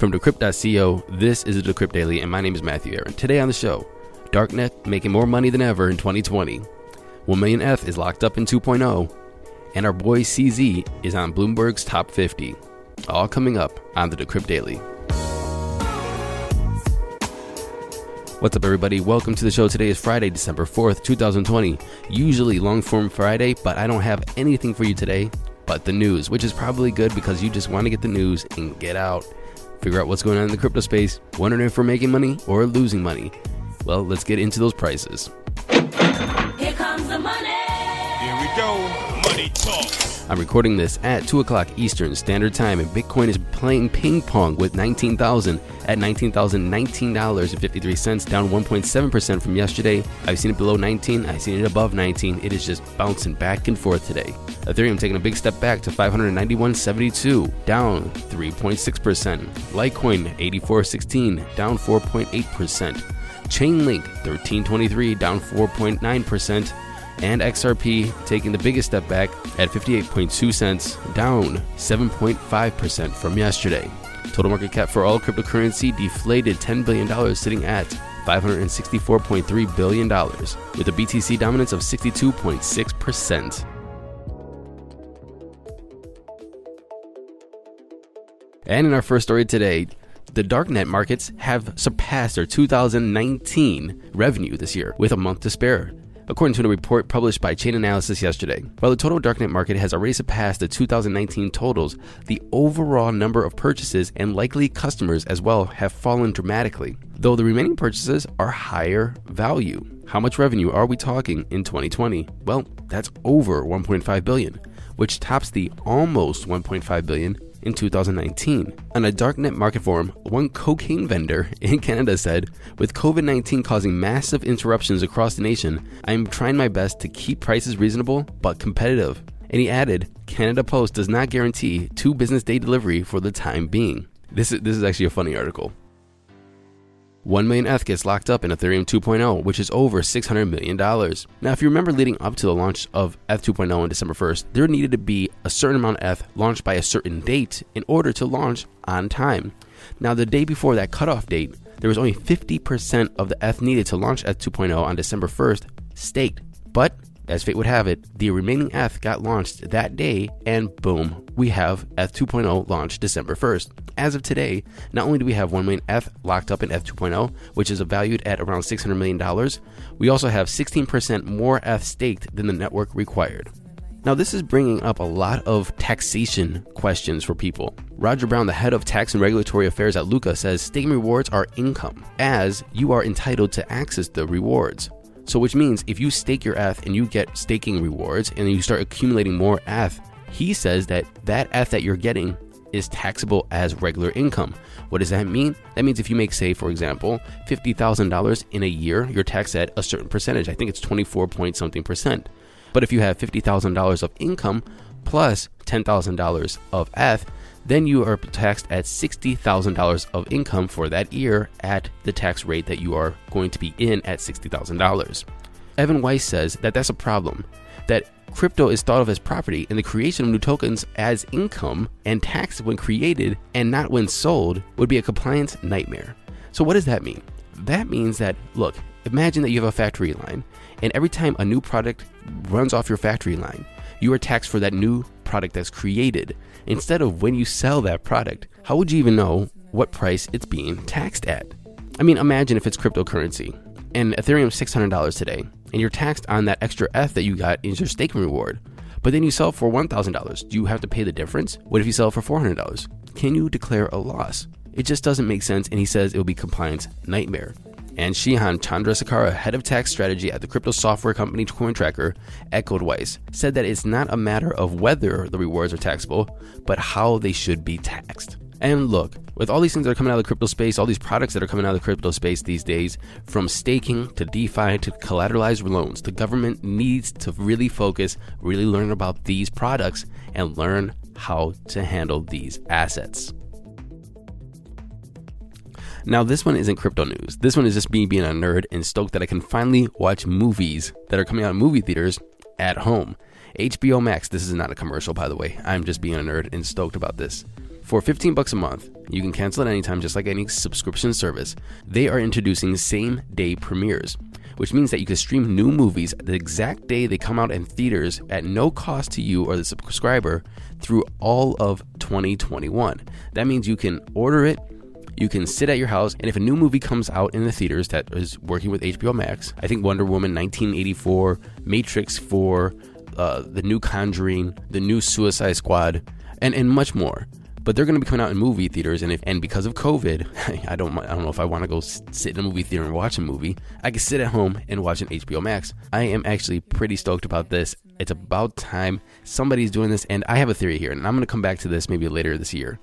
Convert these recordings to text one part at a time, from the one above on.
From Decrypt.co, this is the Decrypt Daily, and my name is Matthew Aaron. Today on the show, Darknet making more money than ever in 2020. 1 million ETH is locked up in 2.0, and our boy CZ is on Bloomberg's top 50. All coming up on the Decrypt Daily. What's up, everybody? Welcome to the show. Today is Friday, December 4th, 2020. Usually long form Friday, but I don't have anything for you today but the news, which is probably good because you just want to get the news and get out, figure out what's going on in the crypto space, wondering if we're making money or losing money. Well, let's get into those prices. Here comes the money. Here we go. Money talk. I'm recording this at 2 o'clock Eastern Standard Time, and Bitcoin is playing ping pong with 19,000 at $19,019.53, down 1.7% from yesterday. I've seen it below 19, I've seen it above 19. It is just bouncing back and forth today. Ethereum taking a big step back to 591.72, down 3.6%. Litecoin 84.16, down 4.8%. Chainlink 1323, down 4.9% and XRP taking the biggest step back at 58.2 cents, down 7.5% from yesterday. Total market cap for all cryptocurrency deflated $10 billion, sitting at $564.3 billion, with a BTC dominance of 62.6%. And in our first story today, the darknet markets have surpassed their 2019 revenue this year with a month to spare according to a report published by Chainalysis yesterday. While the total darknet market has already surpassed the 2019 totals, the overall number of purchases and likely customers as well have fallen dramatically, though the remaining purchases are higher value. How much revenue are we talking in 2020? Well, that's over 1.5 billion, which tops the almost 1.5 billion in 2019. On a darknet market forum, one cocaine vendor in Canada said, With COVID 19 causing massive interruptions across the nation, I am trying my best to keep prices reasonable but competitive. And he added, Canada Post does not guarantee two business day delivery for the time being. This is, this is actually a funny article. 1 million ETH gets locked up in Ethereum 2.0, which is over $600 million. Now, if you remember leading up to the launch of ETH 2.0 on December 1st, there needed to be a certain amount of ETH launched by a certain date in order to launch on time. Now, the day before that cutoff date, there was only 50% of the ETH needed to launch ETH 2.0 on December 1st staked. But as fate would have it, the remaining ETH got launched that day, and boom, we have ETH 2.0 launched December 1st. As of today, not only do we have 1 million ETH locked up in ETH 2.0, which is valued at around $600 million, we also have 16% more ETH staked than the network required. Now, this is bringing up a lot of taxation questions for people. Roger Brown, the head of tax and regulatory affairs at Lukka, says staking rewards are income, as you are entitled to access the rewards. So, which means if you stake your ETH and you get staking rewards and you start accumulating more ETH, he says that that ETH that you're getting is taxable as regular income. What does that mean? That means if you make, say, for example, $50,000 in a year, you're taxed at a certain percentage. I think it's 24 point something percent. But if you have $50,000 of income plus $10,000 of ETH, then you are taxed at $60,000 of income for that year at the tax rate that you are going to be in at $60,000. Evan Weiss says that that's a problem, that crypto is thought of as property and the creation of new tokens as income and taxed when created and not when sold would be a compliance nightmare. So, what does that mean? That means that, look, imagine that you have a factory line, and every time a new product runs off your factory line, you are taxed for that new product that's created instead of when you sell that product. How would you even know what price it's being taxed at? I mean, imagine if it's cryptocurrency and Ethereum's $600 today, and you're taxed on that extra ETH that you got is your staking reward. But then you sell for $1,000. Do you have to pay the difference? What if you sell for $400? Can you declare a loss? It just doesn't make sense, and he says it will be compliance nightmare. And Shehan Chandrasekera, head of tax strategy at the crypto software company CoinTracker, echoed Weiss, said that it's not a matter of whether the rewards are taxable, but how they should be taxed. And look, with all these things that are coming out of the crypto space, all these products that are coming out of the crypto space these days, from staking to DeFi to collateralized loans, the government needs to really focus, really learn about these products, and learn how to handle these assets. Now, this one isn't crypto news. This one is just me being a nerd and stoked that I can finally watch movies that are coming out in movie theaters at home. HBO Max, this is not a commercial, by the way. I'm just being a nerd and stoked about this. For 15 bucks a month, you can cancel at any time just like any subscription service. They are introducing same day premieres, which means that you can stream new movies the exact day they come out in theaters at no cost to you or the subscriber through all of 2021. That means you can order it you can sit at your house, and if a new movie comes out in the theaters that is working with HBO Max, I think Wonder Woman 1984, Matrix 4, uh, the new Conjuring, the new Suicide Squad, and, and much more. But they're going to be coming out in movie theaters and if and because of covid i don't i don't know if i want to go sit in a movie theater and watch a movie. I can sit at home and watch an hbo max. I am actually pretty stoked about this. It's about time somebody's doing this and i have a theory here and i'm going to come back to this maybe later this year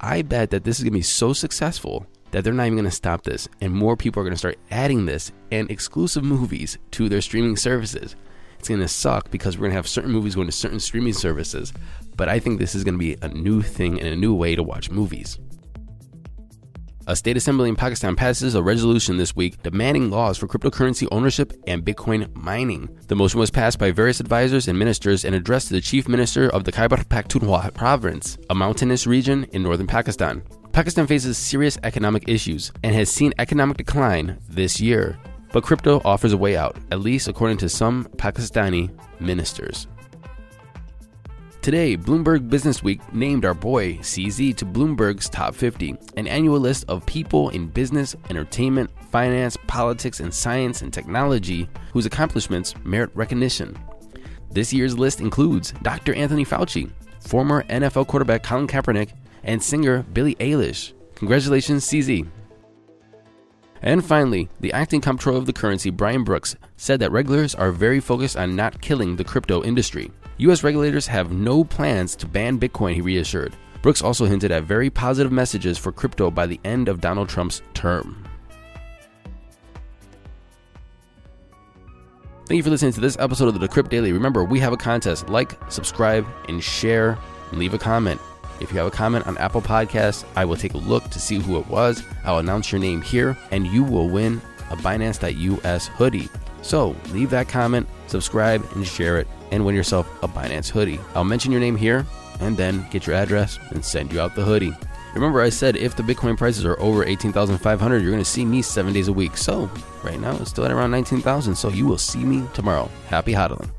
I bet that this is going to be so successful that they're not even going to stop this, and more people are going to start adding this and exclusive movies to their streaming services. It's going to suck because we're going to have certain movies going to certain streaming services, but I think this is going to be a new thing and a new way to watch movies. A state assembly in Pakistan passes a resolution this week demanding laws for cryptocurrency ownership and Bitcoin mining. The motion was passed by various advisors and ministers and addressed to the chief minister of the Khyber Pakhtunkhwa province, a mountainous region in northern Pakistan. Pakistan faces serious economic issues and has seen economic decline this year. But crypto offers a way out, at least according to some Pakistani ministers. Today, Bloomberg Businessweek named our boy CZ to Bloomberg's Top 50, an annual list of people in business, entertainment, finance, politics, and science and technology whose accomplishments merit recognition. This year's list includes Dr. Anthony Fauci, former NFL quarterback Colin Kaepernick, and singer Billie Eilish. Congratulations, CZ. And finally, the acting comptroller of the currency, Brian Brooks, said that regulators are very focused on not killing the crypto industry. U.S. regulators have no plans to ban Bitcoin, he reassured. Brooks also hinted at very positive messages for crypto by the end of Donald Trump's term. Thank you for listening to this episode of the Decrypt Daily. Remember, we have a contest. Like, subscribe, and share, and leave a comment. If you have a comment on Apple Podcasts, I will take a look to see who it was. I'll announce your name here, and you will win a Binance.us hoodie. So leave that comment, subscribe, and share it, and win yourself a Binance hoodie. I'll mention your name here, and then get your address and send you out the hoodie. Remember, I said if the Bitcoin prices are over 18,500, you're going to see me seven days a week. So right now, it's still at around 19,000. So you will see me tomorrow. Happy hodling.